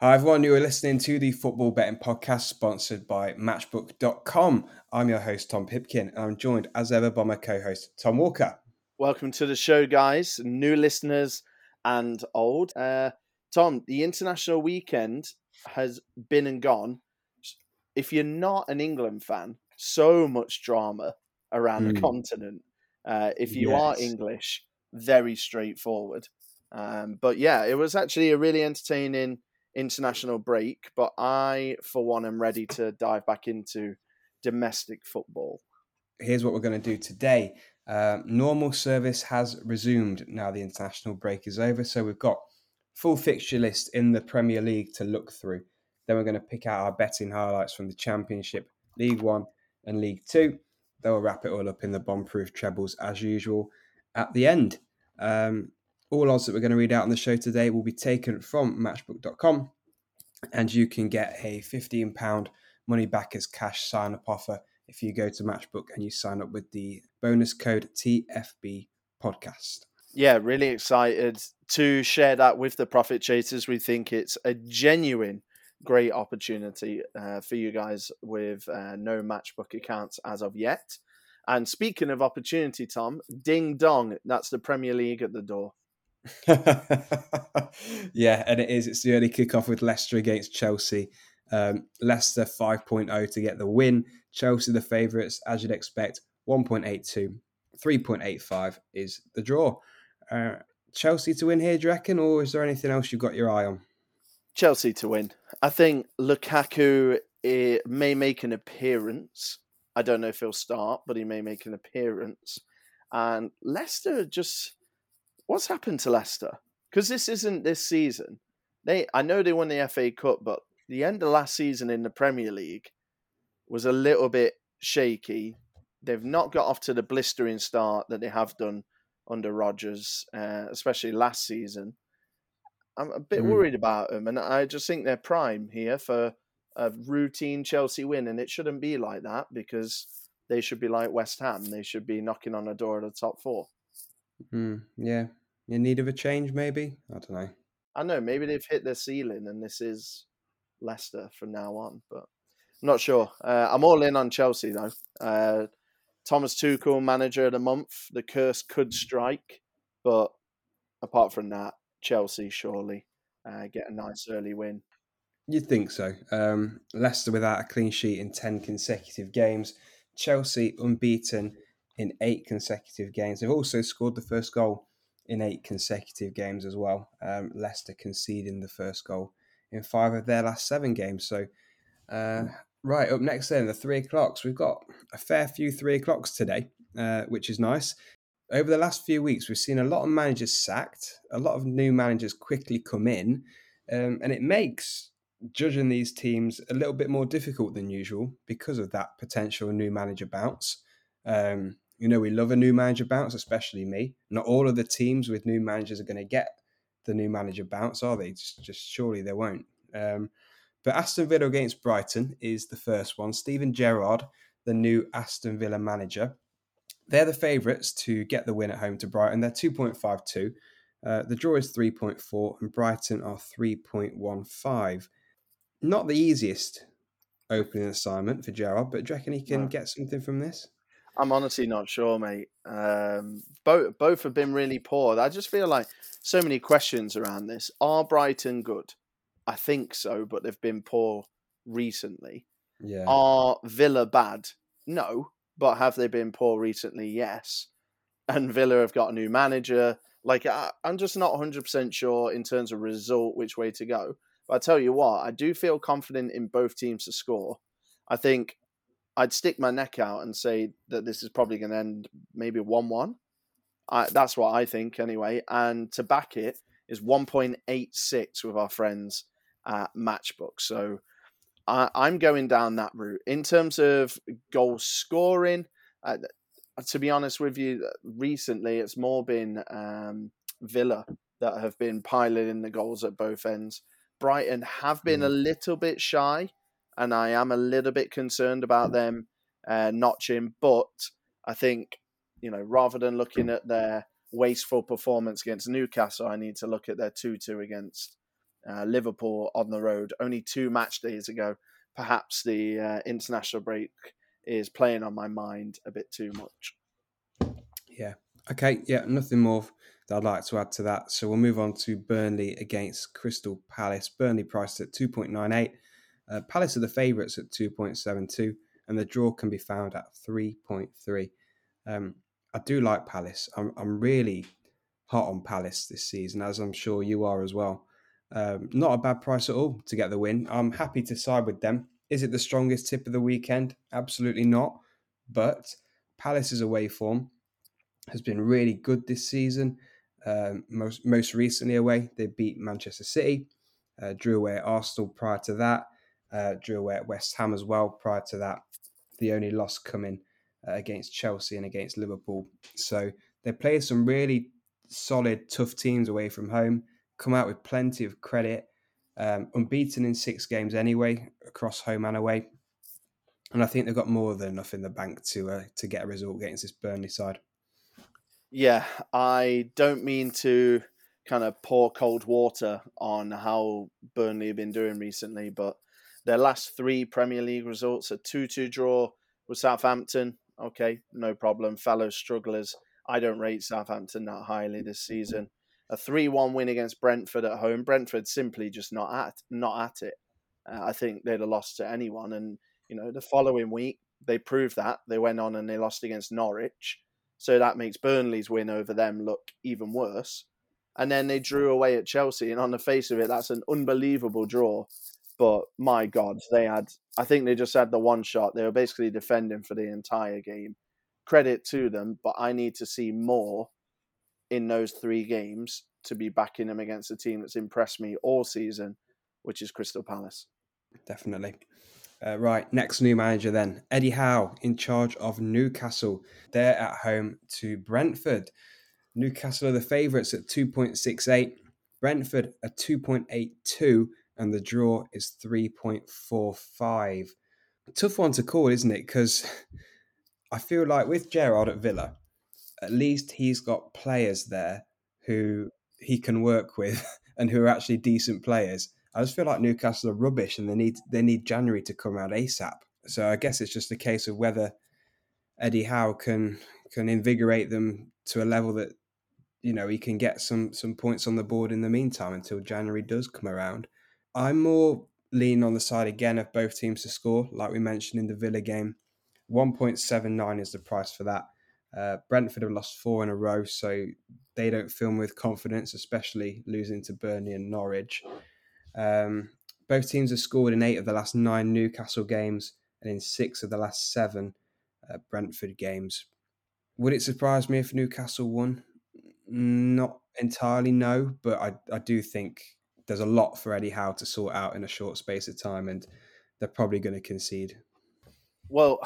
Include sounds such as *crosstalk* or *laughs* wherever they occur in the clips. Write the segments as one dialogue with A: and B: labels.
A: Hi, everyone. You are listening to the Football Betting Podcast sponsored by Matchbook.com. I'm your host, Tom Pipkin, and I'm joined as ever by my co host, Tom Walker.
B: Welcome to the show, guys, new listeners and old. Uh, Tom, the international weekend has been and gone. If you're not an England fan, so much drama around mm. the hmm. continent. Uh, if you yes. are English, very straightforward. Um, but yeah, it was actually a really entertaining international break, but I, for one, am ready to dive back into domestic football.
A: Here's what we're going to do today. Uh, normal service has resumed now the international break is over, so we've got full fixture list in the Premier League to look through. Then we're going to pick out our betting highlights from the Championship, League One, and League Two. Then we'll wrap it all up in the bomb-proof trebles as usual at the end. Um, all odds that we're going to read out on the show today will be taken from matchbook.com, and you can get a £15 money back as cash sign up offer if you go to Matchbook and you sign up with the bonus code TFB podcast.
B: Yeah, really excited to share that with the Profit Chasers. We think it's a genuine great opportunity uh, for you guys with uh, no Matchbook accounts as of yet. And speaking of opportunity, Tom, ding dong, that's the Premier League at the door. *laughs*
A: yeah, and it is. It's the early kickoff with Leicester against Chelsea. Um, Leicester 5.0 to get the win. Chelsea the favourites, as you'd expect, 1.82. 3.85 is the draw. Uh, Chelsea to win here, do you reckon, or is there anything else you've got your eye on?
B: Chelsea to win. I think Lukaku may make an appearance. I don't know if he'll start, but he may make an appearance. And Leicester just what's happened to Leicester? Because this isn't this season. They, I know they won the FA Cup, but the end of last season in the Premier League was a little bit shaky. They've not got off to the blistering start that they have done under Rodgers, uh, especially last season. I'm a bit mm. worried about them, and I just think they're prime here for a routine Chelsea win, and it shouldn't be like that because they should be like West Ham. They should be knocking on the door of the top four.
A: Mm, yeah, in need of a change, maybe. I don't know.
B: I know maybe they've hit their ceiling, and this is Leicester from now on, but I'm not sure. Uh, I'm all in on Chelsea though. Uh, Thomas Tuchel, manager of the month. The curse could strike, but apart from that, Chelsea surely uh, get a nice early win.
A: You'd think so. Um, Leicester without a clean sheet in ten consecutive games. Chelsea unbeaten in eight consecutive games. They've also scored the first goal in eight consecutive games as well. Um, Leicester conceding the first goal in five of their last seven games. So, uh, right up next then, the three o'clocks. We've got a fair few three o'clocks today, uh, which is nice. Over the last few weeks, we've seen a lot of managers sacked, a lot of new managers quickly come in, um, and it makes judging these teams a little bit more difficult than usual because of that potential new manager bounce. Um, you know, we love a new manager bounce, especially me. Not all of the teams with new managers are going to get the new manager bounce, are they? Just, just surely they won't. Um, but Aston Villa against Brighton is the first one. Steven Gerrard, the new Aston Villa manager, they're the favourites to get the win at home to Brighton. They're 2.52. Uh, the draw is 3.4, and Brighton are 3.15. Not the easiest opening assignment for Gerrard, but do you reckon he can no. get something from this?
B: I'm honestly not sure, mate. Um, both both have been really poor. I just feel like so many questions around this. Are Brighton good? I think so, but they've been poor recently.
A: Yeah.
B: Are Villa bad? No, but have they been poor recently? Yes. And Villa have got a new manager. Like I, I'm just not 100 percent sure in terms of result which way to go. But I tell you what, I do feel confident in both teams to score. I think I'd stick my neck out and say that this is probably going to end maybe one-one. that's what I think anyway. And to back it is 1.86 with our friends at Matchbook. So I, am going down that route. In terms of goal scoring, uh, to be honest with you, recently it's more been um, Villa that have been piling in the goals at both ends. Brighton have been a mm. little bit shy and I am a little bit concerned about them uh, notching. But I think you know, rather than looking at their wasteful performance against Newcastle, I need to look at their two-two against Uh, Liverpool on the road only two match days ago. Perhaps the uh, international break is playing on my mind a bit too much.
A: Yeah. Okay. Yeah. Nothing more that I'd like to add to that. So we'll move on to Burnley against Crystal Palace. Burnley priced at 2.98. Uh, Palace are the favourites at 2.72, and the draw can be found at 3.3. Um, I do like Palace. I'm, I'm really hot on Palace this season, as I'm sure you are as well. Um, not a bad price at all to get the win. I'm happy to side with them. Is it the strongest tip of the weekend? Absolutely not. But Palace's away form has been really good this season. Um, most most recently away, they beat Manchester City, uh, drew away at Arsenal prior to that, uh, drew away at West Ham as well prior to that. The only loss coming uh, against Chelsea and against Liverpool. So they played some really solid, tough teams away from home. Come out with plenty of credit. Um, unbeaten in six games anyway across home and away, and I think they've got more than enough in the bank to uh, to get a result against this Burnley side.
B: Yeah, I don't mean to kind of pour cold water on how Burnley have been doing recently, but their last three Premier League results a 2 2 draw with Southampton. Okay, no problem. Fellow strugglers. I don't rate Southampton that highly this season. A 3 1 win against Brentford at home. Brentford simply just not at not at it. Uh, I think they'd have lost to anyone. And, you know, the following week, they proved that. They went on and they lost against Norwich. So that makes Burnley's win over them look even worse. And then they drew away at Chelsea, and on the face of it, that's an unbelievable draw. But my God, they had, I think they just had the one shot. They were basically defending for the entire game. Credit to them, but I need to see more in those three games to be backing them against a team that's impressed me all season, which is Crystal Palace.
A: Definitely. Uh, right, next new manager then. Eddie Howe in charge of Newcastle. They're at home to Brentford. Newcastle are the favourites at 2.68. Brentford are 2.82 and the draw is 3.45. Tough one to call, isn't it? Because *laughs* I feel like with Gerrard at Villa, at least he's got players there who he can work with *laughs* and who are actually decent players. I just feel like Newcastle are rubbish and they need they need January to come out ASAP. So I guess it's just a case of whether Eddie Howe can can invigorate them to a level that you know he can get some some points on the board in the meantime until January does come around. I'm more leaning on the side again of both teams to score, like we mentioned in the Villa game. 1.79 is the price for that. Uh, Brentford have lost four in a row, so they don't film with confidence, especially losing to Burnley and Norwich. Um, both teams have scored in eight of the last nine Newcastle games and in six of the last seven uh, Brentford games. Would it surprise me if Newcastle won? Not entirely, no, but I, I do think there's a lot for Eddie Howe to sort out in a short space of time, and they're probably going to concede.
B: Well,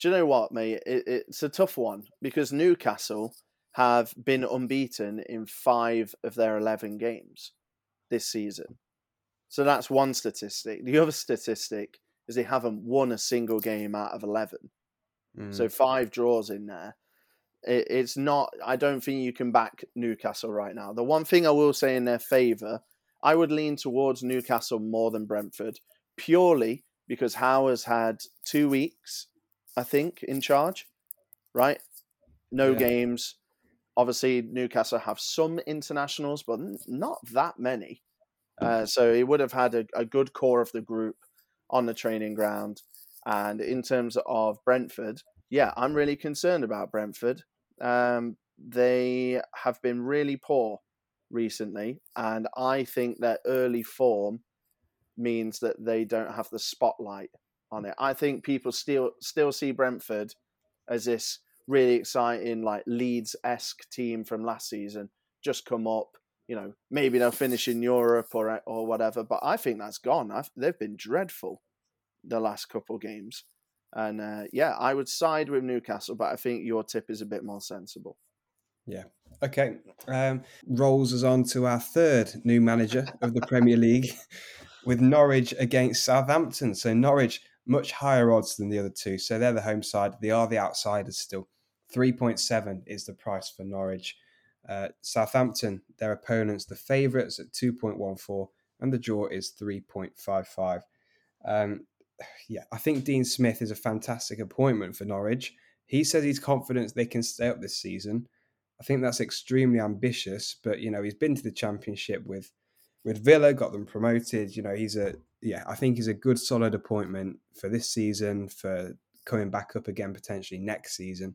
B: do you know what, mate? It, it's a tough one because Newcastle have been unbeaten in five of their 11 games this season. So that's one statistic. The other statistic is they haven't won a single game out of 11. Mm. So five draws in there. It, it's not, I don't think you can back Newcastle right now. The one thing I will say in their favour I would lean towards Newcastle more than Brentford, purely because Howe has had two weeks, I think, in charge, right? No yeah. games. Obviously, Newcastle have some internationals, but not that many. Uh, so he would have had a, a good core of the group on the training ground. And in terms of Brentford, yeah, I'm really concerned about Brentford. Um, they have been really poor recently, and I think their early form means that they don't have the spotlight on it. I think people still still see Brentford as this really exciting, like Leeds esque team from last season, just come up. You know, maybe they'll finish in Europe or or whatever, but I think that's gone. I've, they've been dreadful the last couple games, and uh, yeah, I would side with Newcastle, but I think your tip is a bit more sensible.
A: Yeah. Okay. Um, rolls us on to our third new manager of the Premier League *laughs* with Norwich against Southampton. So Norwich much higher odds than the other two. So they're the home side. They are the outsiders still. 3.7 is the price for Norwich. Uh, Southampton, their opponents, the favourites at 2.14, and the draw is 3.55. Um, yeah, I think Dean Smith is a fantastic appointment for Norwich. He says he's confident they can stay up this season. I think that's extremely ambitious, but you know he's been to the championship with with Villa, got them promoted. You know he's a yeah, I think he's a good solid appointment for this season for coming back up again potentially next season.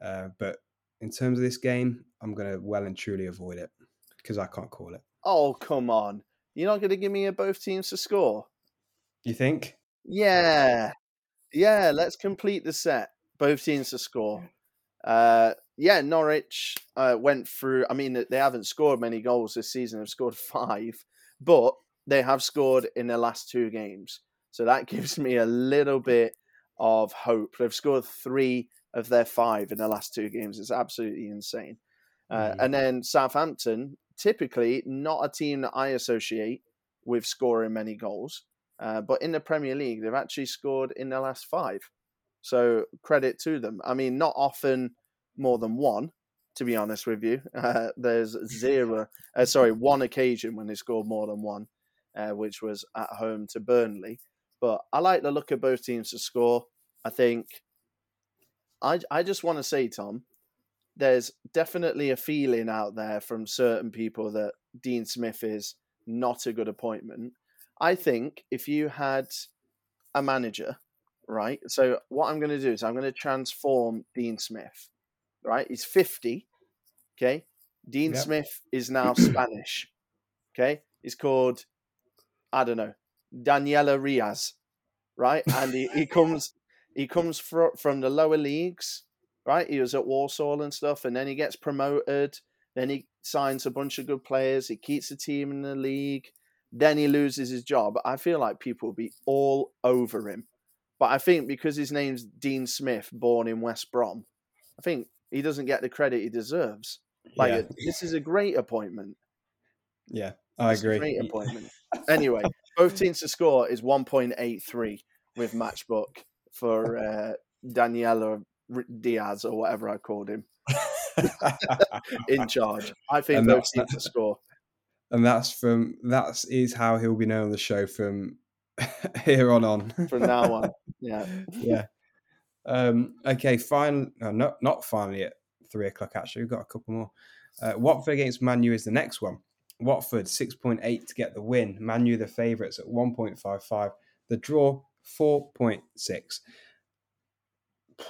A: Uh, but in terms of this game, I'm going to well and truly avoid it because I can't call it.
B: Oh come on! You're not going to give me a both teams to score?
A: You think?
B: Yeah, yeah. Let's complete the set. Both teams to score. Uh, yeah, Norwich uh, went through. I mean, they haven't scored many goals this season. They've scored *laughs* five, but they have scored in their last two games. So that *laughs* gives me a little bit of hope. They've scored three of their five in the last two games. It's absolutely insane. Uh, mm-hmm. And then Southampton, typically not a team that I associate with scoring many goals. Uh, but in the Premier League, they've actually scored in their last five. So credit to them. I mean, not often more than one, to be honest with you. *laughs* Uh, there's zero, uh, sorry, one occasion when they scored more than one, uh, which was at home to Burnley. But I like the look of both teams to score. I think, I, I just want to say, Tom, there's definitely a feeling out there from certain people that Dean Smith is not a good appointment. I think if you had a manager, right? So what I'm going to do is I'm going to transform Dean Smith, right? He's 50, okay? Dean yep. Smith is now Spanish, okay? He's called, I don't know, Daniela Riaz, right? And he, he comes he comes fr- from the lower leagues, right? He was at Walsall and stuff, and then he gets promoted. Then he signs a bunch of good players. He keeps the team in the league then he loses his job. I feel like people will be all over him. But I think because his name's Dean Smith, born in West Brom, I think he doesn't get the credit he deserves. Like yeah. this is a great appointment.
A: Yeah, I
B: it's
A: agree.
B: great appointment. anyway, both teams to score is 1.83 with matchbook for uh, Daniela Diaz or whatever I called him *laughs* in charge. I think both teams to score
A: and that's from that is how he'll be known on the show from *laughs* here on on.
B: From now on, yeah,
A: yeah. Um, okay, fine. No, not not finally at three o'clock. Actually, we've got a couple more. Uh, Watford against Manu is the next one. Watford six point eight to get the win. Manu the favourites at one point five five. The draw four point six.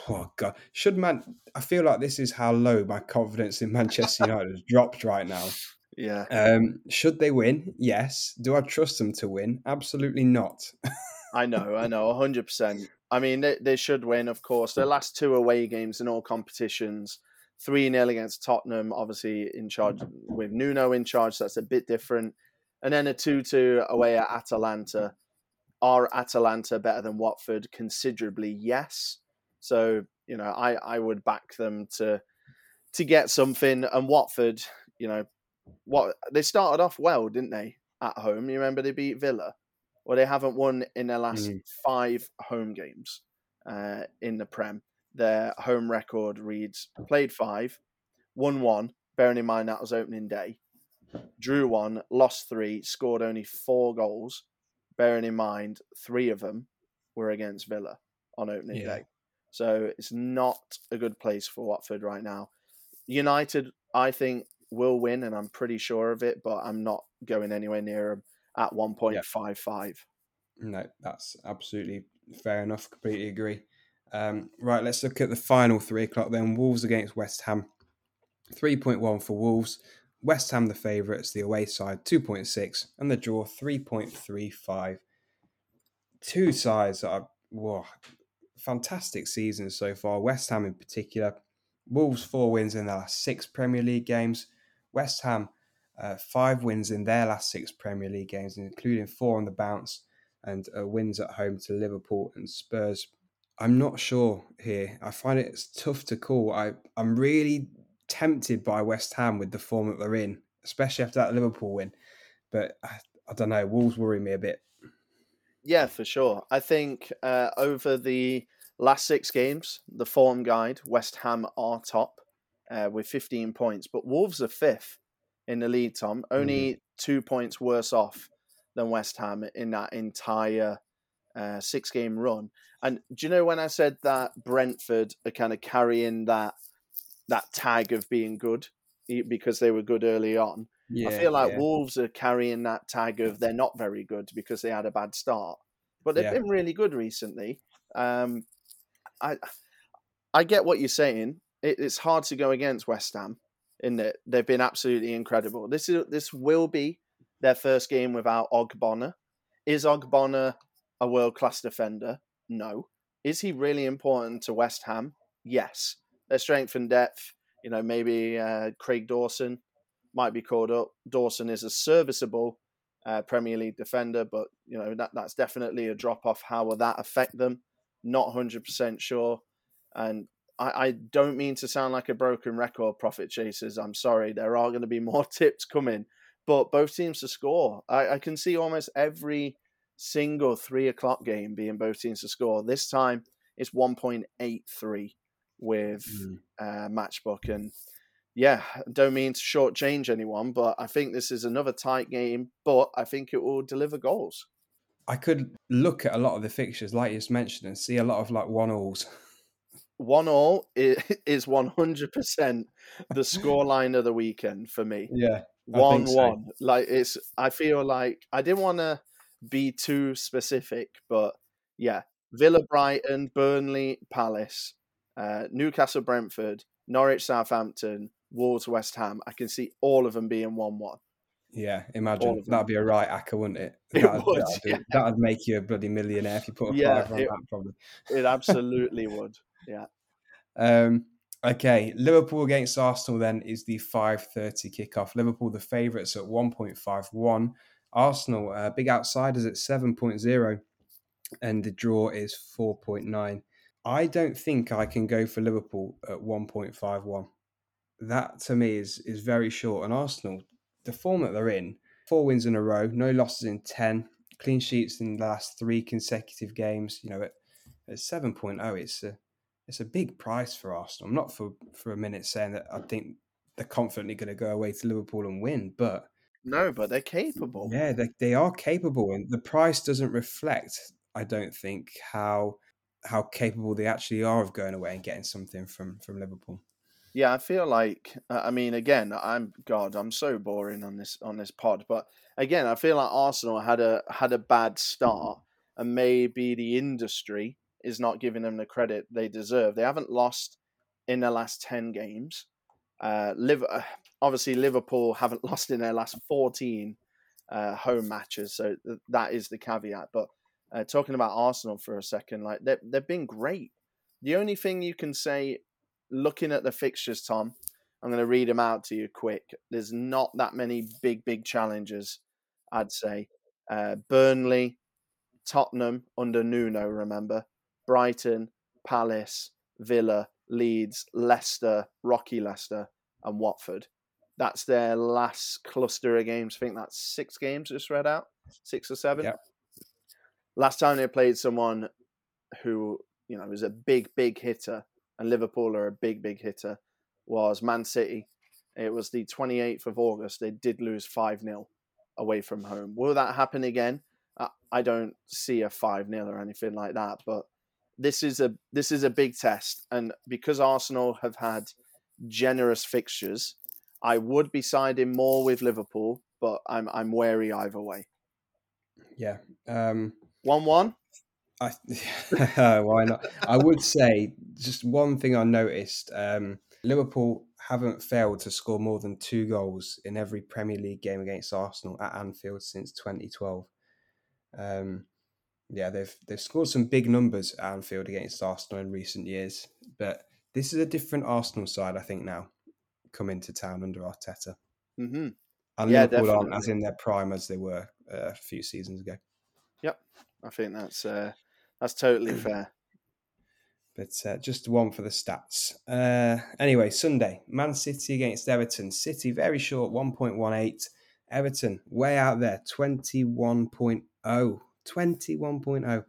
A: Oh god, should man? I feel like this is how low my confidence in Manchester *laughs* United has dropped right now.
B: Yeah.
A: Um, should they win? Yes. Do I trust them to win? Absolutely not. *laughs*
B: I know, I know, hundred percent. I mean, they, they should win, of course. Their last two away games in all competitions, three 0 against Tottenham, obviously in charge with Nuno in charge. So that's a bit different, and then a two-two away at Atalanta. Are Atalanta better than Watford? Considerably, yes. So you know, I I would back them to to get something. And Watford, you know, what they started off well, didn't they? At home, you remember they beat Villa. Well, they haven't won in their last mm. five home games uh, in the Prem. Their home record reads played five, won one. Bearing in mind that was opening day, drew one, lost three, scored only four goals. Bearing in mind three of them were against Villa on opening yeah. day. So it's not a good place for Watford right now. United, I think, will win, and I'm pretty sure of it, but I'm not going anywhere near them at 1.55.
A: No, that's absolutely fair enough. Completely agree. Um, right, let's look at the final three o'clock then. Wolves against West Ham. 3.1 for Wolves. West Ham, the favourites, the away side, 2.6, and the draw, 3.35. Two sides that are whoa, fantastic seasons so far. West Ham in particular. Wolves, four wins in their last six Premier League games. West Ham, uh, five wins in their last six Premier League games, including four on the bounce and uh, wins at home to Liverpool and Spurs. I'm not sure here. I find it tough to call. I, I'm really tempted by West Ham with the form that they're in, especially after that Liverpool win. But I, I don't know. Wolves worry me a bit.
B: Yeah, for sure. I think uh, over the last six games, the form guide, West Ham are top uh, with 15 points, but Wolves are fifth in the lead, Tom, only mm. two points worse off than West Ham in that entire uh, six game run. And do you know when I said that Brentford are kind of carrying that that tag of being good because they were good early on?
A: Yeah,
B: I feel like
A: yeah.
B: Wolves are carrying that tag of they're not very good because they had a bad start, but they've
A: Yeah.
B: been really good recently. Um, I I get what you're saying. It, it's hard to go against West Ham in that they've been absolutely incredible. This is this will be their first game without Ogbonna. Is Ogbonna a world class defender? No. Is he really important to West Ham? Yes. Their strength and depth. You know, maybe uh, Craig Dawson might be called up. Dawson is a serviceable uh, Premier League defender, but you know that that's definitely a drop off. How will that affect them? Not hundred percent sure. And I, I don't mean to sound like a broken record, profit chasers. I'm sorry, there are going to be *laughs* more tips coming, but both teams to score. I, I can see almost every single three o'clock game being both teams to score. This time it's 1.83 with
A: Mm.
B: uh, matchbook and yeah, don't mean to shortchange anyone, but I think this is another tight game. But I think it will deliver goals.
A: I could look at a lot of the fixtures, like you just mentioned, and see a lot of like one alls. *laughs*
B: One all *laughs* is one hundred percent the *laughs* scoreline of the weekend for me.
A: Yeah,
B: One
A: so.
B: one, like it's. I feel like I didn't want to be too specific, but yeah, Villa, Brighton, Burnley, Palace, uh, Newcastle, Brentford, Norwich, Southampton, Wolves, West Ham. I can see all of them being one one.
A: Yeah, imagine that'd be a right acca, wouldn't it? *laughs*
B: It
A: That'd,
B: would,
A: that'd,
B: yeah.
A: that'd make you a bloody millionaire if you put a
B: Yeah,
A: five on
B: it-
A: that, probably.
B: It absolutely would.
A: Um, okay, Liverpool against Arsenal then is the 5.30 kickoff. Liverpool, the favourites at 1.51. Arsenal, uh, big outsiders at 7.0. And the draw is 4.9. I don't think I can go for Liverpool at 1.51. That to me is is very short. And Arsenal, the form that they're in, four wins in a row, no losses in 10, clean sheets in the last three consecutive games. You know, at, at 7.0, it's a it's a big price for Arsenal. I'm not for for a minute saying that I think they're confidently going to go away to Liverpool and win, but
B: No, but they're capable.
A: yeah, they they are capable, and the price doesn't reflect. I don't think how how capable they actually are of going away and getting something from from Liverpool.
B: Yeah, I feel like I mean again, I'm God, I'm so boring on this on this pod, but again, I feel like Arsenal had a had a bad start and maybe the industry is not giving them the credit they deserve. They haven't lost in their last 10 games. Uh Liv- uh, obviously Liverpool haven't *laughs* lost in their last 14 uh, home matches, so th- that is the caveat, but uh, talking about Arsenal for a second, like they they've been great. The only thing you can say looking at the fixtures, Tom, I'm going to read them out to you quick. There's not that many big, big challenges, I'd say. Uh, Burnley, Tottenham under Nuno, remember? Brighton, Palace, Villa, Leeds, Leicester, Rocky Leicester, and Watford. That's their last cluster of games. I think that's six games just read out, six or seven.
A: Yep.
B: Last time they played someone who, you know, was a big, big hitter and Liverpool are a big, big hitter, was Man City. It was the 28th of August. They did lose 5 0 away from home. Will that happen again? I- I don't see a 5 0 or anything like that, but this is a this is a big test and because Arsenal have had generous fixtures I would be siding more with Liverpool but I'm I'm wary either way
A: Yeah. Um,
B: 1-1
A: I, *laughs* why not? I would say just one thing I noticed: um, Liverpool haven't failed to score more than two goals in every Premier League game against Arsenal at Anfield since 2012. Um, yeah, they've they've scored some big numbers at Anfield against Arsenal in recent years, but this is a different Arsenal side, I think, now coming to town under Arteta.
B: Mhm
A: And
B: Yeah,
A: Liverpool aren't as in their prime as they were uh, a few seasons ago.
B: Yep, I think that's uh, that's totally *clears throat* fair
A: But uh, just one for the stats. Uh, anyway, Sunday, Man City against Everton. City very short, 1.18. Everton way out there, 21.0. 21.0.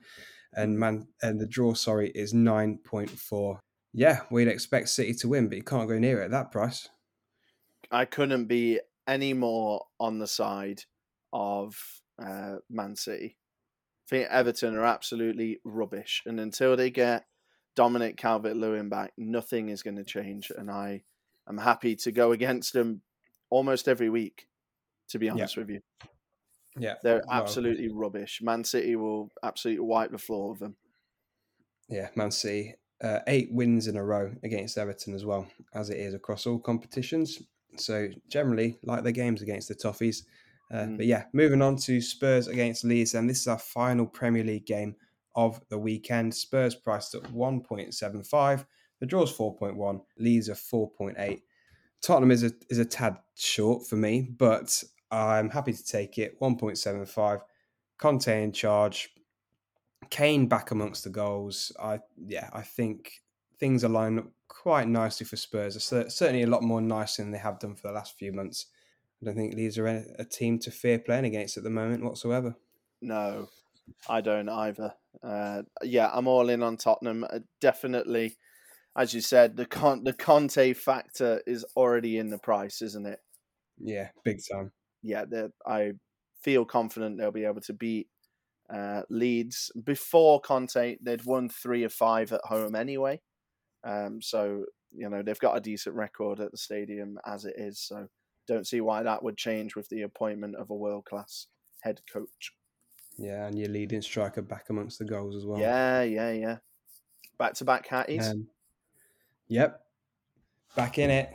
A: And man and the draw, sorry, is 9.4. Yeah, we'd expect City to win, but you can't go near it at that price.
B: I couldn't be any more on the side of uh, Man City. I think Everton are absolutely rubbish, and until they get Dominic Calvert Lewin back, nothing is going to change. And I am happy to go *laughs* against them almost every week, to be honest yeah. with you.
A: Yeah.
B: They're absolutely well, rubbish. Man City will absolutely wipe the floor with them.
A: Yeah, Man City. Uh, eight wins in a row against Everton as well, as it is across all competitions. So generally, like the games against the Toffees. Uh, mm. But yeah, moving on to Spurs against Leeds, and this is our final Premier League game of the weekend. Spurs priced at 1.75. The draw's 4.1. Leeds are 4.8. Tottenham is a is a tad short for me, but I'm happy to take it. 1.75. Conte in charge. Kane back amongst the goals. I yeah, I think things are lining up quite nicely for Spurs. certainly a lot more nice than they have done for the last few months. I don't think Leeds are a, team to fear playing against at the moment whatsoever.
B: No, I don't either. Uh, yeah, I'm all in on Tottenham. Uh, definitely, as you said, the Con- the Conte factor is already in the price, isn't it?
A: Yeah, big time.
B: Yeah, I feel confident they'll be able to beat uh, Leeds. Before Conte, they'd won three of five at home anyway. Um, so you know they've got a decent record at the stadium as it is. So don't see why that would change with the appointment of a world class head coach.
A: Yeah, and your leading striker back amongst the goals as well.
B: Yeah, yeah, yeah. Back to back hatties. Um,
A: yep. Back in it.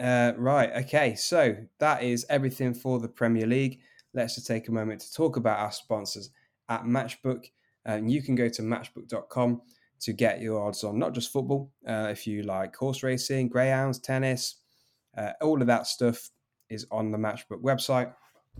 A: Uh, right. Okay. So that is everything for the Premier League. Let's just take a moment to talk about our sponsors at Matchbook. Um, you can go to matchbook.com to get your odds on not just football, uh, if you like horse racing, greyhounds, tennis, uh, all of that stuff is on the Matchbook website.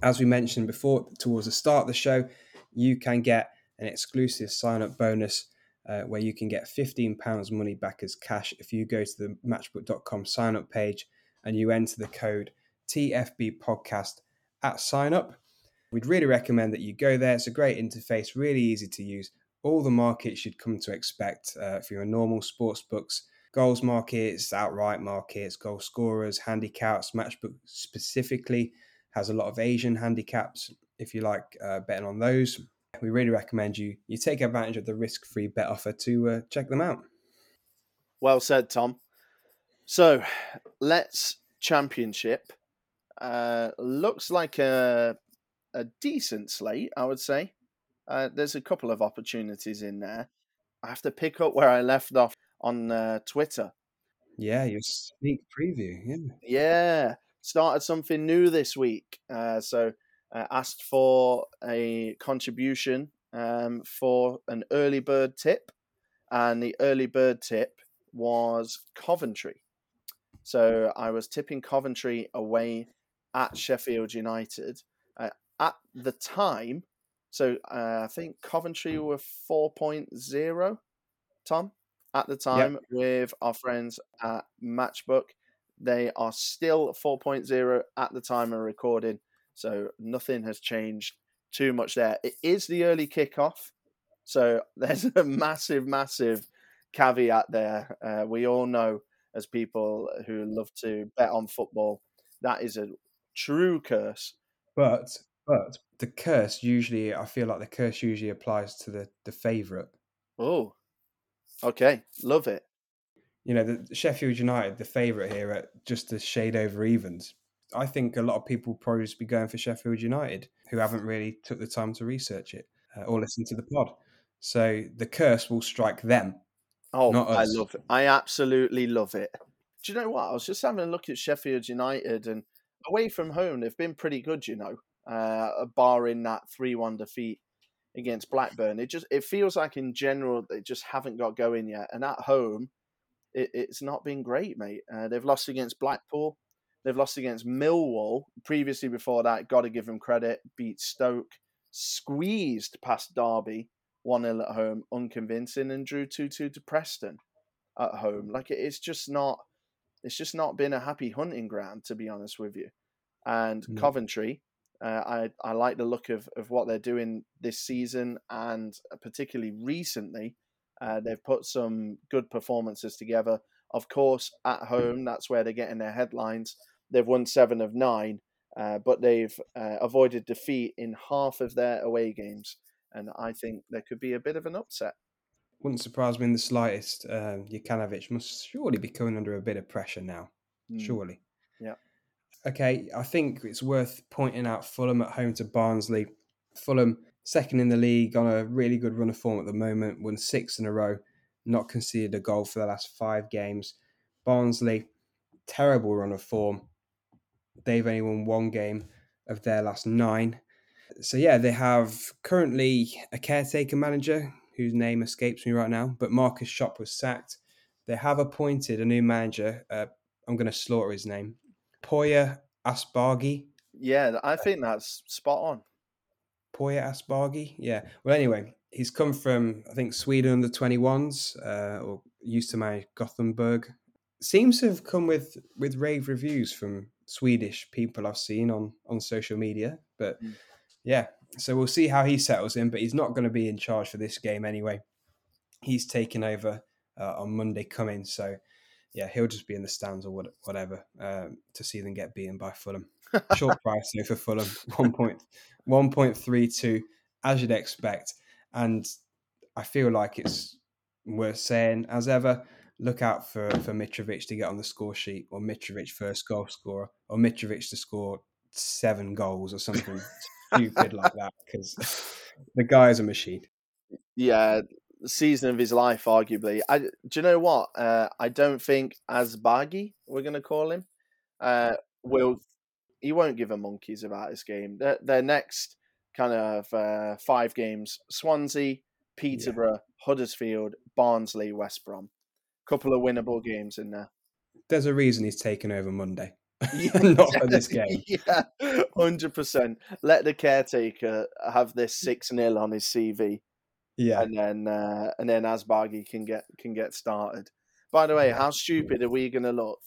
A: As we mentioned before, towards the start of the show, you can get an exclusive sign up bonus uh, where you can get £15 money back as cash if you go to the matchbook.com sign up page and you enter the code TFB podcast at sign up. We'd really recommend that you go there. It's a great interface, really easy to use. All the markets you'd come to expect uh, for your normal sports books goals markets, outright markets, goal scorers, handicaps. Matchbook specifically has a lot of Asian handicaps if you like uh, betting on those. We really recommend you you take advantage of the risk free bet offer to uh, check them out.
B: Well said, Tom. So let's championship. Uh, looks like a a decent slate, I would say. Uh, there's a couple of opportunities in there. I have to pick up where I left off on uh, Twitter.
A: Yeah, your sneak preview. Yeah.
B: Yeah. Started something new this week. Uh, so uh, asked for a contribution um, for an early bird tip. And the early bird tip was Coventry. So I was tipping Coventry away at Sheffield United at the time, so uh, I think Coventry were 4.0, Tom, at the time yep. with our friends at Matchbook. They are still 4.0 at the time of recording, so nothing has changed too much there. It is the early kickoff, so *laughs* there's a massive, massive caveat there. Uh, we all know, as people who love to bet on football, that is a true curse.
A: But but the curse usually, I feel like the curse usually applies to the the favourite.
B: Oh, okay, love it.
A: You know, the Sheffield United, the favourite here, at just a shade over evens. I think a lot of people probably just be going for Sheffield United who haven't really took the time to research it uh, or listen to the pod. So the curse will strike them.
B: Oh, I love it. I absolutely love it. Do you know what? I was just having a look at Sheffield United and away from home, they've been pretty good, you know uh, barring that three-one defeat against Blackburn. It just it feels like in general they just haven't got going yet, and at home, it, it's not been great, mate. Uh, they've lost against Blackpool, they've lost against Millwall. Previously, before that, got to give them credit. Beat Stoke, squeezed past Derby, one 0 at home, unconvincing, and drew two two to Preston at home. Like it's just not. It's just not been a happy hunting ground, to be honest with you. And mm. Coventry, uh, I I like the look of, of what they're doing this season, and particularly recently, uh, they've put some good performances together. Of course, at home, that's where they're getting their headlines. They've won seven of nine, uh, but they've uh, avoided defeat in half of their away games, and I think there could be a bit of an upset.
A: Wouldn't surprise me in the slightest. Um, Jokanovic must surely be coming under a bit of pressure now.
B: Mm.
A: Surely.
B: Yeah.
A: Okay, I think it's worth pointing out Fulham at home to Barnsley. Fulham, second in the league, on a really good run of form at the moment, won six in a row, not conceded a goal for the last five games. Barnsley, terrible run of form. They've only won one game of their last nine. So, yeah, they have currently a caretaker manager whose name escapes me right now, but Markus Schopp was sacked. They have appointed a new manager. Uh, I'm going to slaughter his name. Poya Asbaghi.
B: Yeah, I think that's spot on.
A: Poya Asbaghi. Yeah. Well, anyway, he's come from I think Sweden under 21s, uh, or used to manage Gothenburg. Seems to have come with with rave reviews from Swedish people I've seen on on social media. But
B: Mm.
A: Yeah, so we'll see how he settles in. But he's not going to be in charge for this game anyway. He's taking over uh, on Monday coming. So yeah, he'll just be in the stands or what, whatever um, to see them get beaten by Fulham. *laughs* Short price though for Fulham, one point one point three two, as you'd expect. And I feel like it's worth saying as ever. Look out for for Mitrovic to get on the score sheet, or Mitrovic first goal scorer, or Mitrovic to score seven goals or something *laughs* stupid like that because *laughs* the guy is a machine.
B: Yeah, the season of his life, arguably. I, do you know what? Uh, I don't think Asbaghi, we're going to call him, uh, will. He won't give a monkeys about this game. Their, their next kind of uh, five games: Swansea, Peterborough, Huddersfield, Barnsley, West Brom. Couple of winnable games in there.
A: There's a reason he's taken over Monday, *laughs* not for this *laughs* game.
B: Yeah, hundred percent. Let the caretaker have this six 0 on his CV.
A: Yeah,
B: and then uh, and then Asbaghi can get can get started. By the way,
A: Yeah.
B: how stupid are we going to look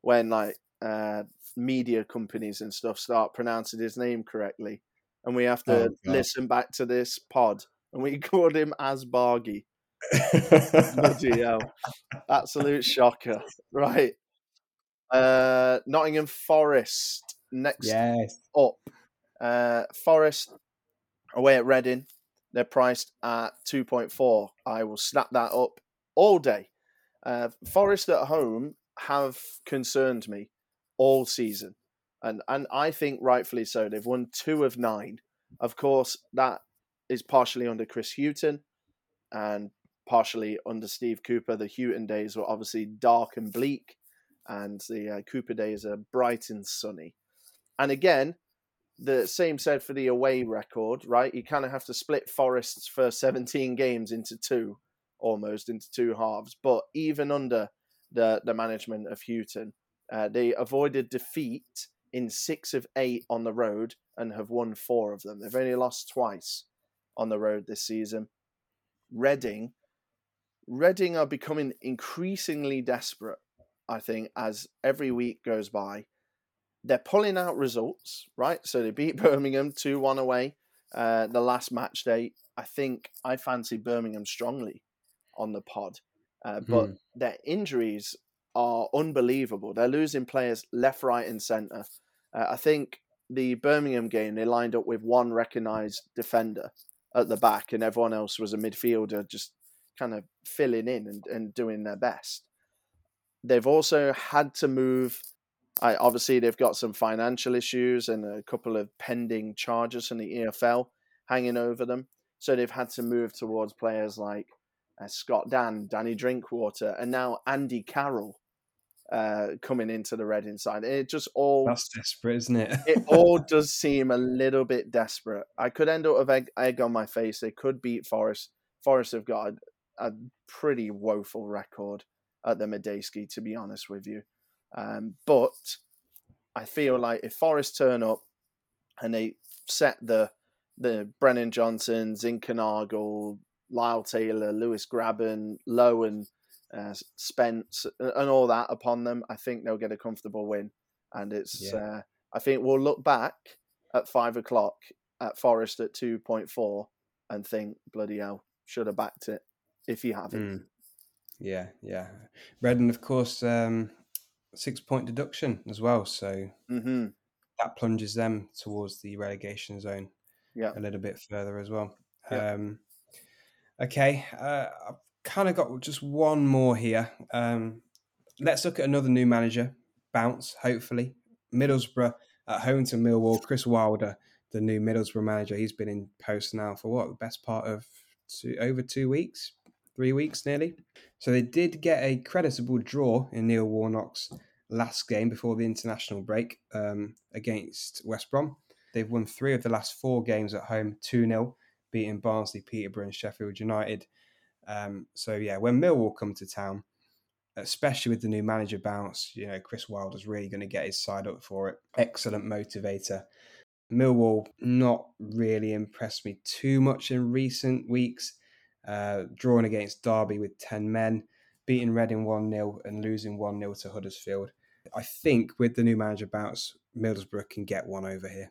B: when like uh, media companies and stuff start pronouncing his name correctly, and we have to
A: Oh,
B: listen back to this pod and we *laughs* called him Asbaghi. Bloody hell! Absolute shocker, right? Uh, Nottingham Forest next
A: yes.
B: up. Uh, Forest away at Reading, they're priced at 2.4. I will snap that up all day. Uh, Forest at home have concerned me all season, and and I think rightfully so. They've won two of nine. Of course, that is partially under Chris Hughton, and partially under Steve Cooper. The Hughton days were obviously dark and bleak, and the uh, Cooper days are bright and sunny. And again, the same said for the away record, right? You kind of have to split Forest's first 17 games into two, almost into two halves. But even under the, the management of Hughton, uh, they avoided defeat in six of eight on the road and have won four of them. They've only lost twice on the road this season. Reading, Reading are becoming increasingly desperate, I think, as every week goes by they're pulling out results, right? So they beat *laughs* Birmingham 2 1 away uh, the last match day. I think I fancy Birmingham strongly on the pod, uh, but
A: Hmm.
B: their injuries are unbelievable. They're losing players left, right, and centre. Uh, I think the Birmingham game, they lined up with one recognised defender at the back, and everyone else was a midfielder just kind of filling in and, and doing their best. They've also had to move I, obviously, they've got some financial issues and a couple of pending charges from the EFL hanging over them. So they've had to move towards players like uh, Scott Dann, Danny Drinkwater, and now Andy Carroll uh, coming into the Reading side. It just all
A: That's desperate, isn't it?
B: it all *laughs* does seem a little bit desperate. I could end up with egg, egg on my face. They could beat Forest. Forest have got a, a pretty woeful record at the Madejski, to be honest with you. Um, but I feel like if Forest turn up and they set the the Brennan Johnson, Zinckernagel, Lyle Taylor, Lewis Grabban, Lowe, and uh, Spence, uh, and all that upon them, I think they'll get a comfortable win. And it's,
A: Yeah.
B: uh, I think we'll look back at five o'clock at Forest at 2.4 and think, bloody hell, should have backed it if you haven't.
A: Mm. Yeah, yeah. Reading, of course, um, six point deduction as well. So
B: hmm
A: that plunges them towards the relegation zone
B: Yeah.
A: a little bit further as well.
B: Yeah.
A: Um, okay, uh, I've kind of got just one more here. Um, let's look at another new manager, bounce, hopefully. Middlesbrough at home to Millwall. Chris Wilder, the new Middlesbrough manager, he's been in post now for what, the best part of two, over two weeks, three weeks nearly. So they did get a creditable draw in Neil Warnock's last game before the international break um, against West Brom. They've won three of the last four games at home, 2 0, beating Barnsley, Peterborough, and Sheffield United. Um, so, yeah, when Millwall come to town, especially with the new manager bounce, you know, Chris Wilder's really going to get his side up for it. Excellent motivator. Millwall not really impressed me too much in recent weeks. Uh, drawing against Derby with 10 men, beating Reading 1 0 and losing 1 0 to Huddersfield. I think with the new manager bounce, Middlesbrough can get one over here.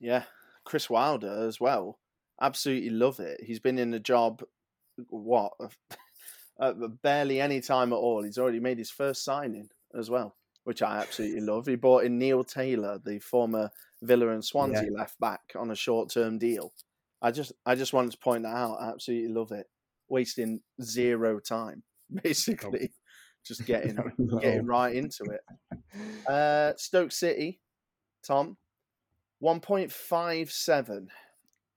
B: Yeah, Chris Wilder as well. Absolutely love it. He's been in the job, what, *laughs* uh, barely any time at all. He's already made his first signing as well, which I absolutely love. He brought in Neil Taylor, the former Villa and Swansea yeah. left back, on a short term deal. I just, I just wanted to point that out. I absolutely love it. Wasting zero time, *laughs* basically, oh. just getting *laughs* no. getting right into it. Uh, Stoke City, Tom, 1.57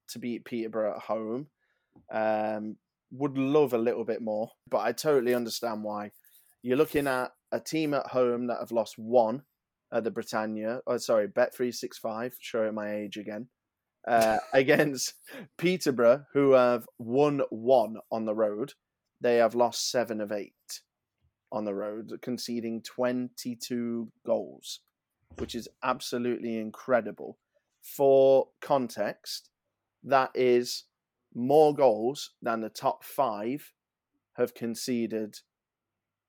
B: to beat Peterborough at home. Um, would love a little bit more, but I totally understand why. You're looking at a team at home that have lost one at the Britannia. Oh, sorry, Bet365, showing my age again. Uh, *laughs* against Peterborough, who have won one on the road. They have lost seven of eight on the road, conceding 22 goals, which is absolutely incredible for context, that is more goals than the top five have conceded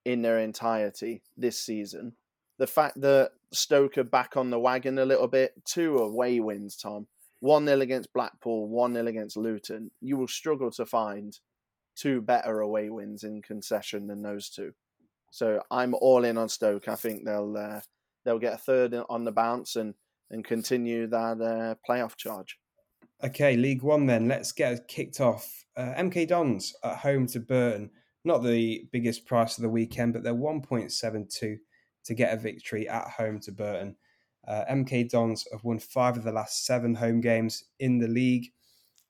B: in their entirety this season. The fact that Stoke are back on the wagon a little bit, two away wins, Tom. 1 0 against Blackpool, 1 0 against Luton. You will struggle to find two better away wins in concession than those two. So I'm all in on Stoke. I think they'll uh, they'll get a third on the bounce and and continue that uh, playoff charge.
A: Okay, League One then. Let's get kicked off. Uh, MK Dons at home to Burton. Not the biggest price of the weekend, but they're 1.72 to get a victory at home to Burton. Uh, MK Dons have won five of the last seven home games in the league.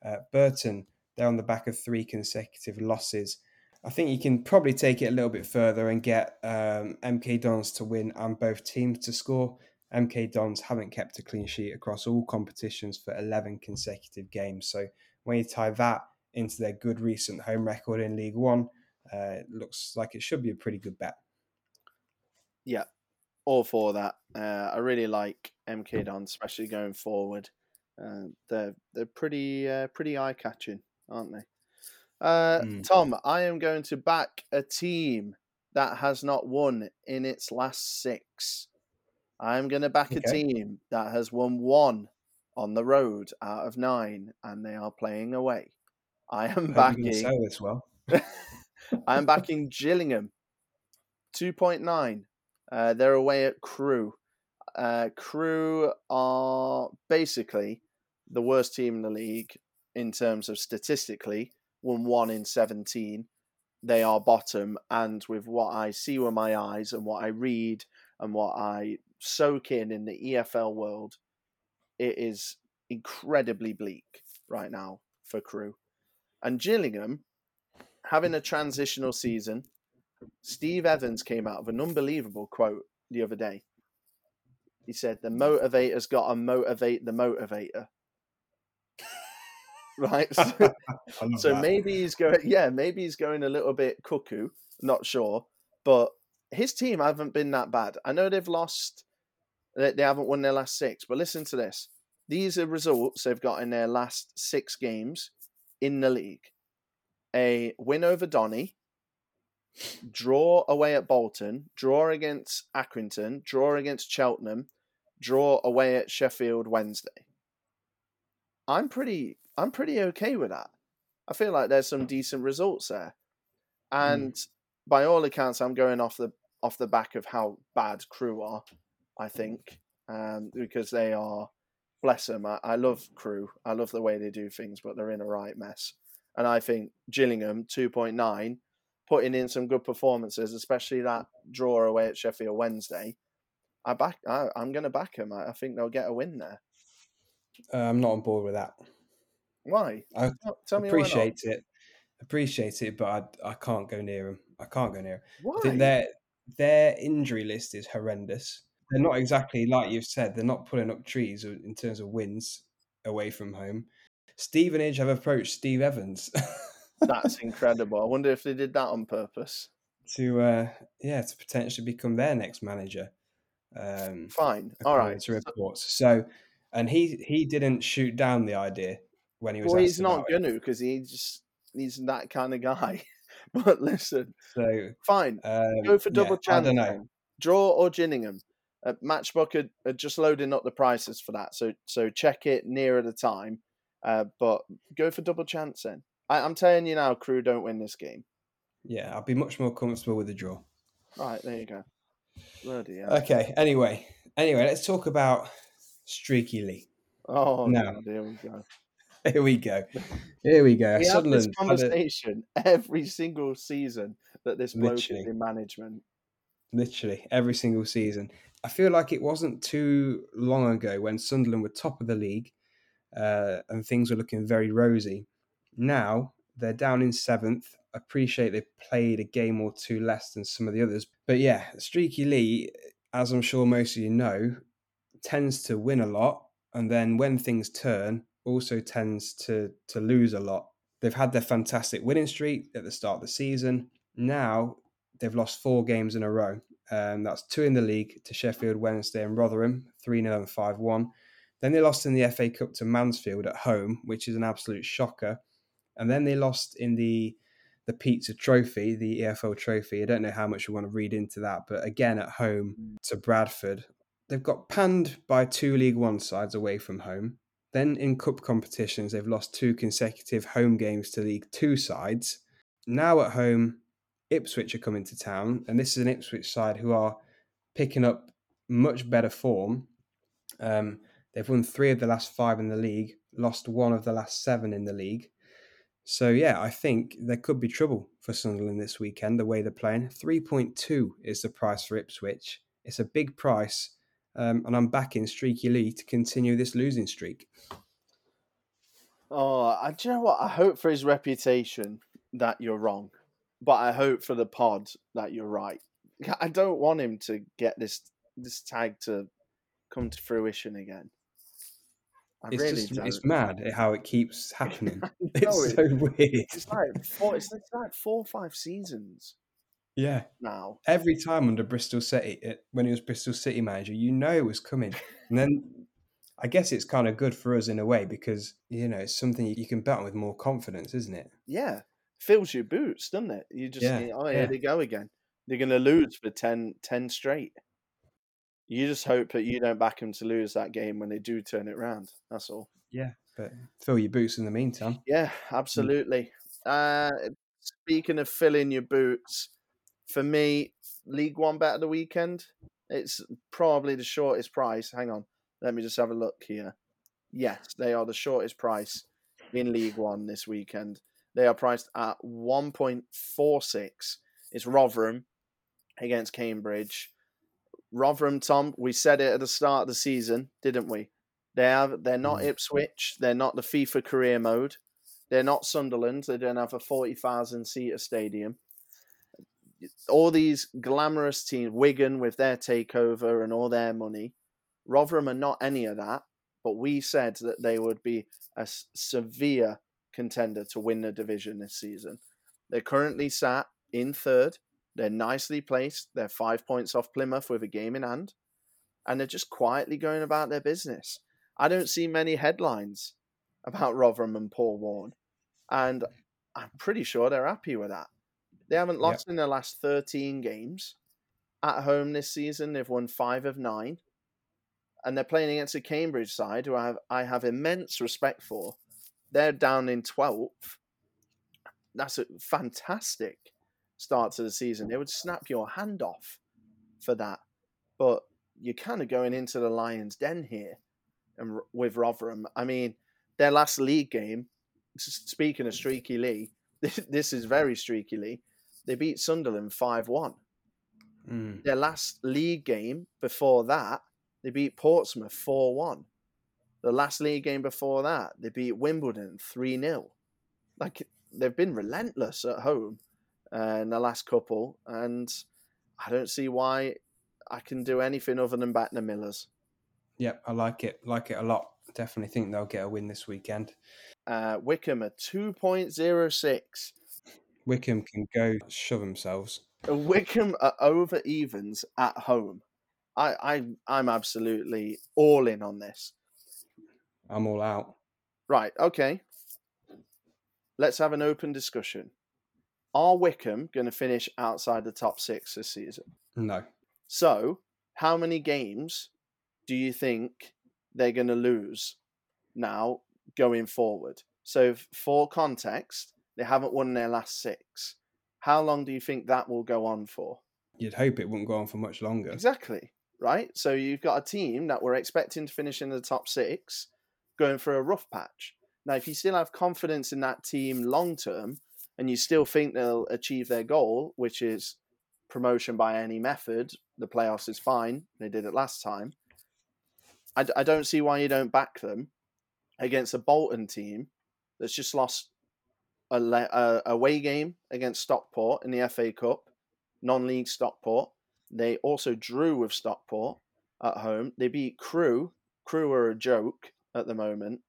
A: Uh, Burton, they're on the back of three consecutive losses. I think you can probably take it a little bit further and get um, MK Dons to win and both teams to score. MK Dons haven't kept a clean sheet across all competitions for 11 consecutive games. So when you tie that into their good recent home record in League One, uh, it looks like it should be a pretty good bet.
B: Yeah, all for that. Uh, I really like MK Dons, especially going forward. Uh, they're they're pretty uh, pretty eye catching, aren't they? Mm. Tom, I am going to back a team that has not won in its last six. I'm going to back okay. a team that has won one on the road out of nine, and they are playing away. I am *laughs* backing.
A: this well. *laughs*
B: I am backing Gillingham, two point nine. Uh, they're away at Crewe. Uh, Crewe are basically the worst team in the league in terms of statistically. Won one in seventeen. They are bottom, and with what I see with my eyes and what I read and what I soak in in the EFL world, it is incredibly bleak right now for Crewe. And Gillingham, having a transitional season, Steve Evans came out with an unbelievable quote the other day. He said, The motivator's got to motivate the motivator. *laughs* right? *laughs* So, so maybe he's going, yeah, maybe he's going a little bit cuckoo, not sure. But his team haven't been that bad. I know they've lost they haven't won their last six. But listen to this. These are results they've got in their last six games in the league. A win over Donny, draw away at Bolton, draw against Accrington, draw against Cheltenham, draw away at Sheffield Wednesday. I'm pretty I'm pretty okay with that. I feel like there's some decent results there. And mm. by all accounts I'm going off the off the back of how bad Crewe are. I think. um, because they are, bless them. I, I love Crewe. I love the way they do things, but they're in a right mess. And I think Gillingham two point nine, putting in some good performances, especially that draw away at Sheffield Wednesday. I back. I, I'm going to back them. I, I think they'll get a win there.
A: Uh, I'm not on board with that.
B: Why?
A: I
B: Tell- Tell me why
A: appreciate it, appreciate it, but I, I can't go near them. I can't go near.
B: Why?
A: I think their their injury list is horrendous. They're not exactly like you've said. They're not pulling up trees in terms of wins away from home. Stevenage have approached Steve Evans *laughs*
B: That's incredible. I wonder if they did that on purpose.
A: to uh, yeah to potentially become their next manager. Um,
B: Fine. All right.
A: to reports. So, and he he didn't shoot down the idea when he was.
B: Well, he's not going to because he just he's that kind of guy. *laughs* but listen,
A: So
B: fine.
A: um,
B: Go for
A: yeah,
B: double
A: I
B: chance.
A: don't know.
B: Draw or Gillingham. Uh, Matchbook are, are just loading up the prices for that, so so check it nearer the time. Uh, but go for double chance then. I, I'm telling you now, Crewe don't win this game.
A: Yeah, I'd be much more comfortable with a draw.
B: All right, there you go. Bloody hell.
A: Okay. Anyway, anyway, let's talk about Streaky Lee.
B: Oh
A: No.
B: there we go. *laughs*
A: Here we go. Here we go.
B: We have this
A: had a-
B: conversation *laughs* every single season that this bloke is in management.
A: literally every single season. I feel like it wasn't too long ago when Sunderland were top of the league uh, and things were looking very rosy. Now they're down in seventh. Appreciate they played a game or two less than some of the others. But yeah, Streaky Lee, as I'm sure most of you know, tends to win a lot. And then when things turn, also tends to, to lose a lot. They've had their fantastic winning streak at the start of the season. Now they've lost four games in a row. Um, that's two in the league to Sheffield Wednesday and Rotherham, 3 0 and 5 1. Then they lost in the FA Cup to Mansfield at home, which is an absolute shocker. And then they lost in the the Pizza Trophy, the EFL Trophy. I don't know how much we want to read into that, but again at home to Bradford. They've got panned by two League One sides away from home. Then in cup competitions, they've lost two consecutive home games to League Two sides. Now at home, Ipswich are coming to town, and this is an Ipswich side who are picking up much better form. Um, they've won three of the last five in the league, lost one of the last seven in the league. So yeah, I think there could be trouble for Sunderland this weekend. The way they're playing, three point two is the price for Ipswich. It's a big price, um, and I'm backing Streaky Lee to continue this losing streak.
B: Oh, I, do you know what? I hope for his reputation that you're wrong, but I hope for the pod that you're right. *laughs* I don't want him to get this this tag to come to fruition again. I
A: It's
B: really
A: just
B: don't.
A: it's mad how it keeps *laughs* happening.
B: Know *laughs*
A: it's
B: it-
A: so weird. *laughs*
B: It's like four. It's, like four or five seasons
A: Yeah,
B: now.
A: every time under Bristol City, it, when he was Bristol City manager, you know it was coming. And then I guess it's kind of good for us in a way because you know it's something you can bet on with more confidence, isn't it?
B: Yeah, fills your boots, doesn't it? You just
A: Yeah,
B: oh,
A: yeah.
B: here they go again. They're going to lose for 10, 10 straight. You just hope that you don't back them to lose that game when they do turn it round. That's all.
A: Yeah, but fill your boots in the meantime.
B: Yeah, absolutely. Uh, speaking of filling your boots, for me, League One bet of the weekend. It's probably the shortest price. Hang on, let me just have a look here. Yes, they are the shortest price in League One this weekend. They are priced at one point four six. It's Rotherham against Cambridge. Rotherham, Tom, we said it at the start of the season, didn't we? They have. They're not
A: Mm.
B: Ipswich. They're not the FIFA career mode. They're not Sunderland. They don't have a forty thousand seater stadium. All these glamorous teams, Wigan with their takeover and all their money. Rotherham are not any of that. But we said that they would be a severe contender to win the division this season. They're currently sat in third. They're nicely placed. They're five points off Plymouth with a game in hand. And they're just quietly going about their business. I don't see many headlines about Rotherham and Paul Warne. And I'm pretty sure they're happy with that. They haven't
A: Yep.
B: lost in their last 13 games. At home this season, they've won five of nine. And they're playing against a Cambridge side who I have, I have immense respect for. They're down in 12th. That's a fantastic start to the season. They would snap your hand off for that. But you're kind of going into the Lions' den here, and with Rotherham. I mean, their last league game. Speaking of streaky Lee, *laughs* this is very streaky Lee. They beat Sunderland five one.
A: Mm.
B: Their last league game before that, they beat Portsmouth 4 1. The last league game before that, they beat Wimbledon 3 0. Like, they've been relentless at home uh, in the last couple, and I don't see why I can do anything other than back the Millers.
A: Yep, I like it. Like it a lot. Definitely think they'll get a win this weekend.
B: Uh, Wycombe at 2.06.
A: Wycombe can go shove themselves.
B: Wycombe are over evens at home. I, I, I'm absolutely all in on this.
A: I'm all out.
B: Right, okay. Let's have an open discussion. Are Wycombe going to finish outside the top six this season?
A: No.
B: So, how many games do you think they're going to lose now going forward? So, for context, they haven't won their last six. How long do you think that will go on for?
A: You'd hope it wouldn't go on for much longer.
B: Exactly. Right. So you've got a team that we're expecting to finish in the top six, going for a rough patch. Now, if you still have confidence in that team long term, and you still think they'll achieve their goal, which is promotion by any method, the playoffs is fine. They did it last time. I, d- I don't see why you don't back them against a Bolton team that's just lost a, le- a away game against Stockport in the FA Cup, non-league Stockport. They also drew with Stockport at home. They beat Crewe. Crewe are a joke at the moment.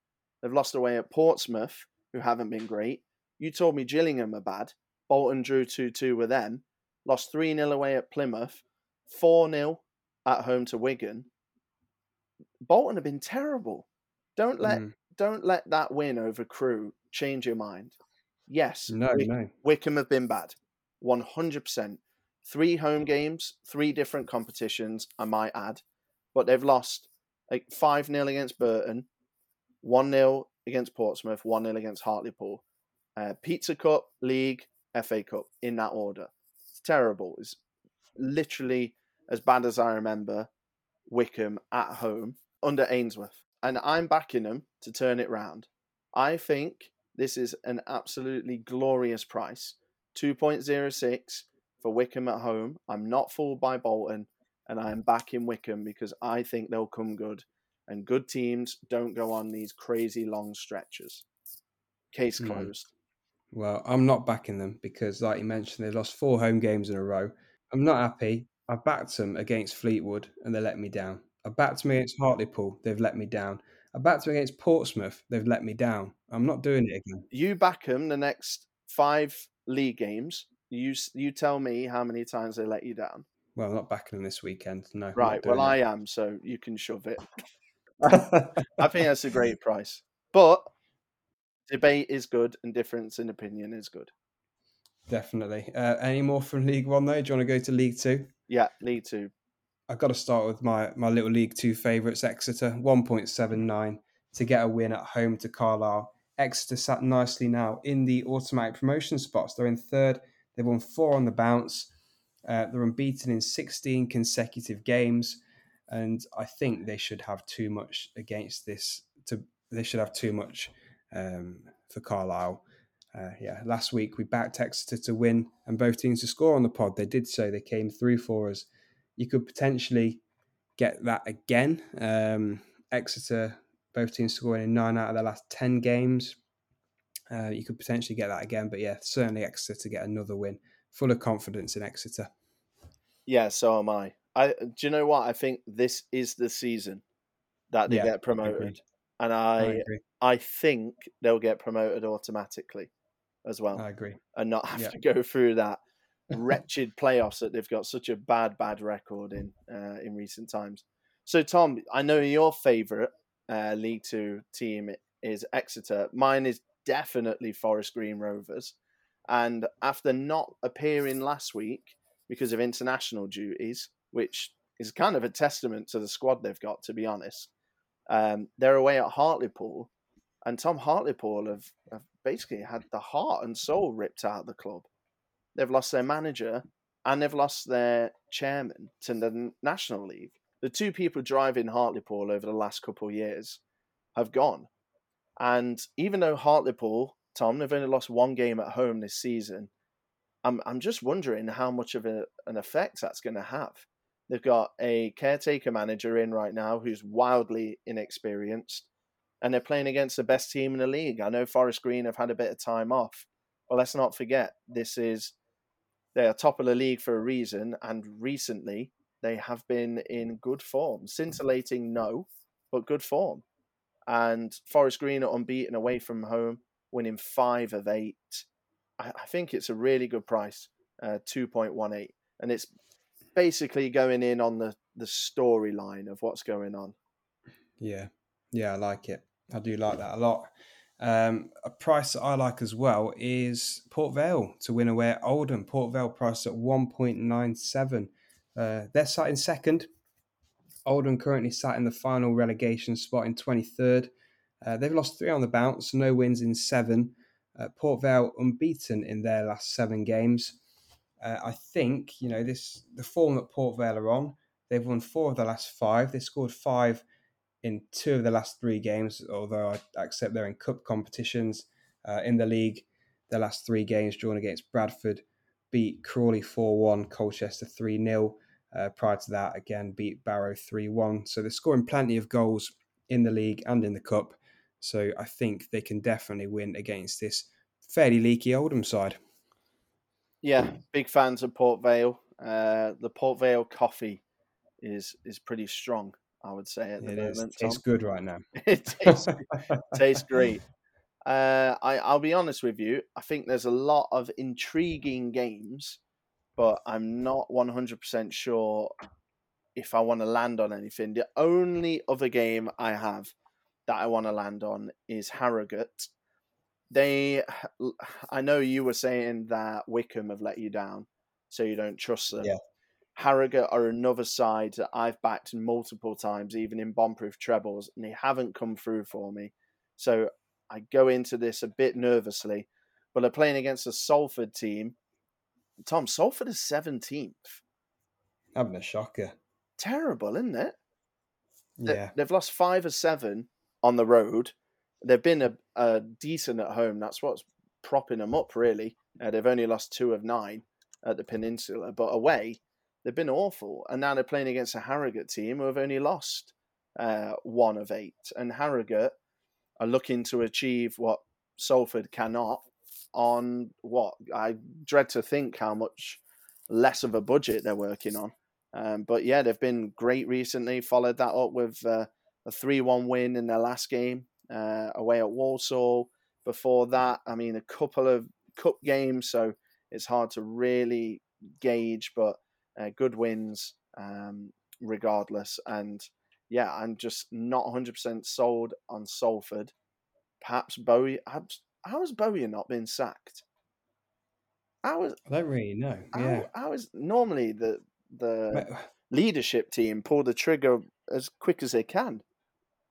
B: They've lost away at Portsmouth, who haven't been great. You told me Gillingham are bad. Bolton drew 2 2 with them. Lost 3 0 away at Plymouth. 4 0 at home to Wigan. Bolton have been terrible. Don't let
A: Mm.
B: don't let that win over Crewe change your mind. Yes,
A: No,
B: Wick-
A: no.
B: Wycombe have been bad. 100%. Three home games, three different competitions, I might add. But they've lost like 5 0 against Burton, 1 0 against Portsmouth, 1 0 against Hartlepool. Uh, Pizza Cup, League, FA Cup, in that order. It's terrible. It's literally as bad as I remember Wycombe at home under Ainsworth. And I'm backing them to turn it round. I think this is an absolutely glorious price. 2.06 for Wycombe at home. I'm not fooled by Bolton, and I am backing Wycombe because I think they'll come good. And good teams don't go on these crazy long stretches. Case
A: Hmm.
B: closed.
A: Well, I'm not backing them because, like you mentioned, they lost four home games in a row. I'm not happy. I backed them against Fleetwood and they let me down. I backed them against Hartlepool. They've let me down. I backed them against Portsmouth. They've let me down. I'm not doing it again.
B: You back them the next five league games. You you tell me how many times they let you down.
A: Well, I'm not backing them this weekend. No.
B: Right. Well, I am, so you can shove it. *laughs* *laughs* I think that's a great price. But debate is good and difference in opinion is good.
A: Definitely. Uh, any more from League One though? Do you want to go to League Two?
B: Yeah, League Two.
A: I've got to start with my, my little League Two favourites, Exeter, 1.79 to get a win at home to Carlisle. Exeter sat nicely now in the automatic promotion spots. They're in third. They've won four on the bounce. Uh, they're unbeaten in 16 consecutive games. And I think they should have too much against this. To They should have too much um, for Carlisle. Uh, yeah, last week we backed Exeter to win and both teams to score on the pod. They did so. They came through for us you could potentially get that again. Um, Exeter, both teams scoring in nine out of their last 10 games. Uh, you could potentially get that again. But yeah, certainly Exeter to get another win. Full of confidence in Exeter.
B: Yeah, so am I. I do you know what? I think this is the season that they
A: Yeah,
B: get promoted. And
A: I
B: I
A: agree.
B: I think they'll get promoted automatically as well.
A: I agree.
B: and not have
A: Yeah.
B: to go through that *laughs* wretched playoffs that they've got such a bad, bad record in uh, in recent times. So, Tom, I know your favourite uh, League Two team is Exeter. Mine is definitely Forest Green Rovers. And after not appearing last week because of international duties, which is kind of a testament to the squad they've got, to be honest, um, they're away at Hartlepool. And Tom Hartlepool have, have basically had the heart and soul ripped out of the club. They've lost their manager and they've lost their chairman to the National League. the two people driving Hartlepool over the last couple of years have gone. And even though Hartlepool, Tom, they've only lost one game at home this season, I'm I'm just wondering how much of a, an effect that's going to have. They've got a caretaker manager in right now who's wildly inexperienced, and they're playing against the best team in the league. I know Forest Green have had a bit of time off, but let's not forget this is they are top of the league for a reason, and recently they have been in good form. Scintillating, no, but good form. And Forest Green are unbeaten away from home, winning five of eight. I, think it's a really good price, uh, 2.18. And it's basically going in on the, the storyline of what's going on.
A: Yeah. Yeah, I like it. I do like that a lot. Um, a price that I like as well is Port Vale to win away at Oldham. Port Vale price at 1.97. Uh, they're sat in second. Oldham currently sat in the final relegation spot in 23rd. Uh, they've lost three on the bounce, no wins in seven. Uh, Port Vale unbeaten in their last seven games. Uh, I think you know this the form that Port Vale are on. They've won four of the last five. They scored five in two of the last three games. Although I accept they're in cup competitions uh, in the league. The last three games drawn against Bradford, beat Crawley four one, Colchester three 0 uh, Prior to that, again beat Barrow three one. So they're scoring plenty of goals in the league and in the cup. So I think they can definitely win against this fairly leaky Oldham side.
B: Yeah, big fans of Port Vale. Uh, the Port Vale coffee is is pretty strong, I would say at the
A: it
B: moment.
A: Is. Tastes good right now. *laughs*
B: it tastes, *laughs* tastes great. Uh, I, I'll be honest with you. I think there's a lot of intriguing games, but I'm not 100% sure if I want to land on anything. The only other game I have that I want to land on is Harrogate. They, *sighs* *sighs* I know you were saying that Wycombe have let you down, so you don't trust them.
A: Yeah.
B: Harrogate are another side that I've backed multiple times, even in bombproof trebles, and they haven't come through for me. So I go into this a bit nervously, but they're playing against a Salford team. Tom, Salford is 17th.
A: Having a shocker.
B: Terrible, isn't it?
A: Yeah.
B: They've lost five or seven on the road. They've been a, a decent at home. That's what's propping them up, really. Uh, they've only lost two of nine at the Peninsula, but away, they've been awful. And now they're playing against a Harrogate team who have only lost uh, one of eight. And Harrogate are looking to achieve what Salford cannot on what I dread to think how much less of a budget they're working on. Um, but yeah, they've been great recently. Followed that up with uh, a 3 1 win in their last game uh, away at Walsall. Before that, I mean, a couple of cup games, so it's hard to really gauge, but uh, good wins um, regardless. And yeah, I'm just not 100% sold on Salford. Perhaps Bowyer. How has Bowyer not been sacked? How is,
A: I don't really know. Yeah.
B: how is normally the the leadership team pull the trigger as quick as they can?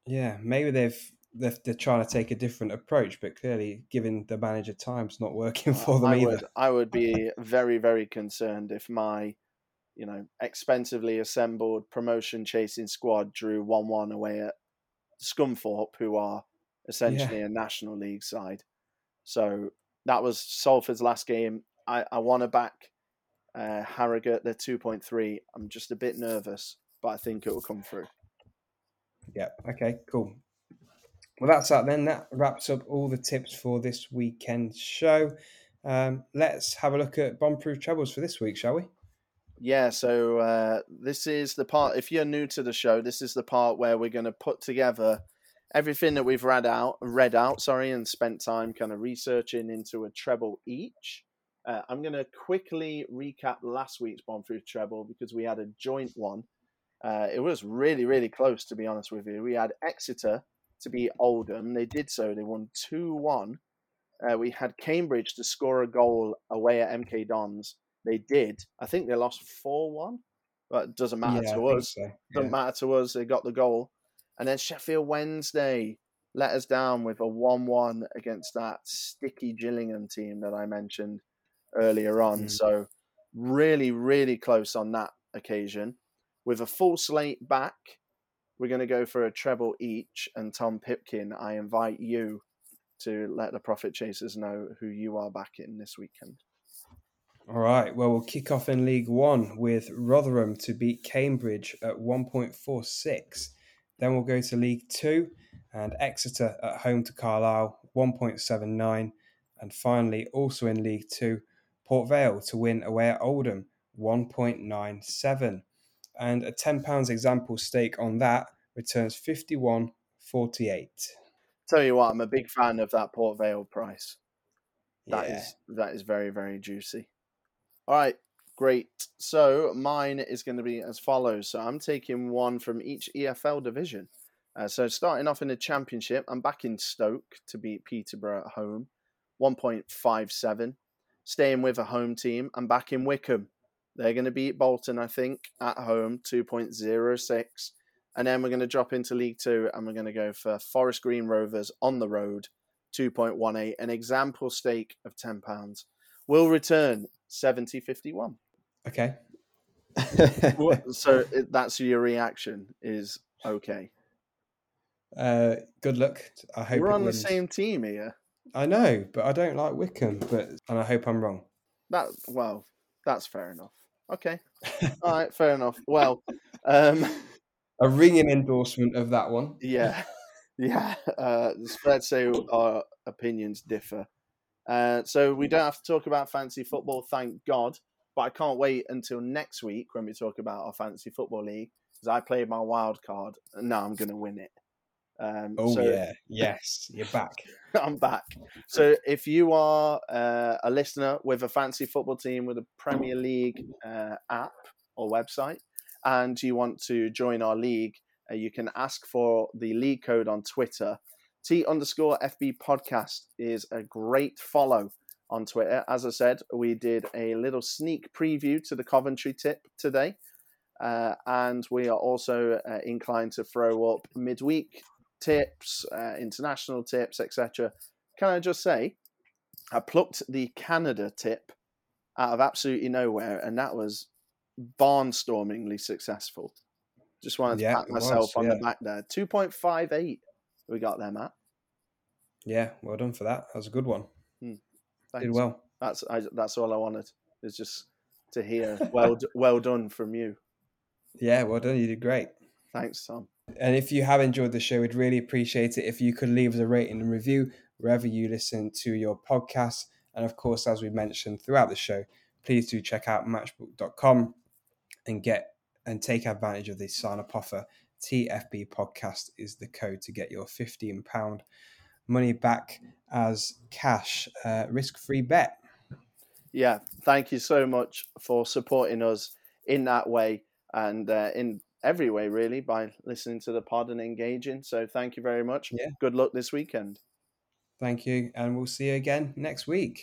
A: Yeah, maybe they've they're, they're trying to take a different approach, but clearly, giving the manager time's not working for them
B: I
A: either.
B: would I would be very very concerned if my you know expensively assembled promotion chasing squad drew one one away at Scunthorpe, who are essentially a national league side. So that was Salford's last game. I, I want to back uh, Harrogate. They're two point three. I'm just a bit nervous, but I think it will come through.
A: Yeah. Okay. Cool. Well, that's that then. That wraps up all the tips for this weekend show. Um, let's have a look at bomb-proof trebles for this week, shall we?
B: Yeah, so uh, this is the part. If you're new to the show, this is the part where we're going to put together everything that we've read out, read out, sorry, and spent time kind of researching into a treble each. Uh, I'm going to quickly recap last week's Bomb Proof treble because we had a joint one. Uh, it was really, really close, to be honest with you. We had Exeter to beat Oldham. They did so. They won 2 1. Uh, we had Cambridge to score a goal away at MK Dons. They did. I think they lost 4 1, but it doesn't matter
A: Yeah,
B: to
A: think
B: us.
A: so.
B: Doesn't matter to us. They got the goal. And then Sheffield Wednesday let us down with a 1 1 against that sticky Gillingham team that I mentioned earlier on.
A: Mm.
B: So, really, really close on that occasion. with a full slate back, we're going to go for a treble each. And Tom Pipkin, I invite you to let the Profit Chasers know who you are backing this weekend.
A: All right. Well, we'll kick off in League One with Rotherham to beat Cambridge at 1.46. Then we'll go to League Two and Exeter at home to Carlisle 1.79. And finally, also in League Two, Port Vale to win away at Oldham 1.97. And a £10 example stake on that returns 51.48.
B: Tell you what, I'm a big fan of that Port Vale price. That
A: yeah.
B: is that is very very juicy. All right, great. So mine is going to be as follows. So I'm taking one from each EFL division. Uh, so starting off in the Championship, I'm back in Stoke to beat Peterborough at home, 1.57. Staying with a home team, I'm back in Wycombe. They're going to beat Bolton, I think, at home, 2.06. And then we're going to drop into League Two and we're going to go for Forest Green Rovers on the road, 2.18. An example stake of £10 will return 70.51.
A: Okay. *laughs* *laughs*
B: so that's your reaction is okay.
A: uh, good luck. I hope
B: We're on the same team here.
A: I know, but I don't like Wycombe. But and I hope I'm wrong.
B: That well, that's fair enough. Okay. All right, fair enough. Well, um
A: A ringing endorsement of that one.
B: yeah. *laughs* Yeah. Uh let's say our opinions differ. Uh so we don't have to talk about fancy football, thank God. But I can't wait until next week when we talk about our fantasy football league because I played my wild card and now I'm going to win it. Um,
A: Oh
B: so
A: yeah, yes, you're back. *laughs*
B: I'm back. So if you are uh, a listener with a fancy football team with a Premier League uh, app or website, and you want to join our league, uh, you can ask for the league code on Twitter. T underscore FB podcast is a great follow on Twitter. As I said, we did a little sneak preview to the Coventry tip today. Uh, and we are also uh, inclined to throw up midweek tips, uh, international tips, etc. Can I just say, I plucked the Canada tip out of absolutely nowhere, and that was barnstormingly successful. Just wanted to
A: Yeah,
B: pat
A: it was,
B: myself on the back there. Two point five eight, we got there, Matt.
A: Yeah, well done for that. That was a good one.
B: Thanks.
A: Did well.
B: That's I, that's all I wanted. Is just to hear well well done from you. *laughs*
A: Yeah, well done. You did great.
B: Thanks, Tom.
A: And if you have enjoyed the show, we'd really appreciate it if you could leave us a rating and review wherever you listen to your podcast. And of course, as we mentioned throughout the show, please do check out matchbook.com and get and take advantage of the sign up offer. TFB podcast is the code to get your £15 money back as cash uh, risk free bet.
B: Yeah, thank you so much for supporting us in that way and uh, in every way, really, by listening to the pod and engaging. So thank you very much.
A: Yeah.
B: Good luck this weekend.
A: Thank you. And we'll see you again next week.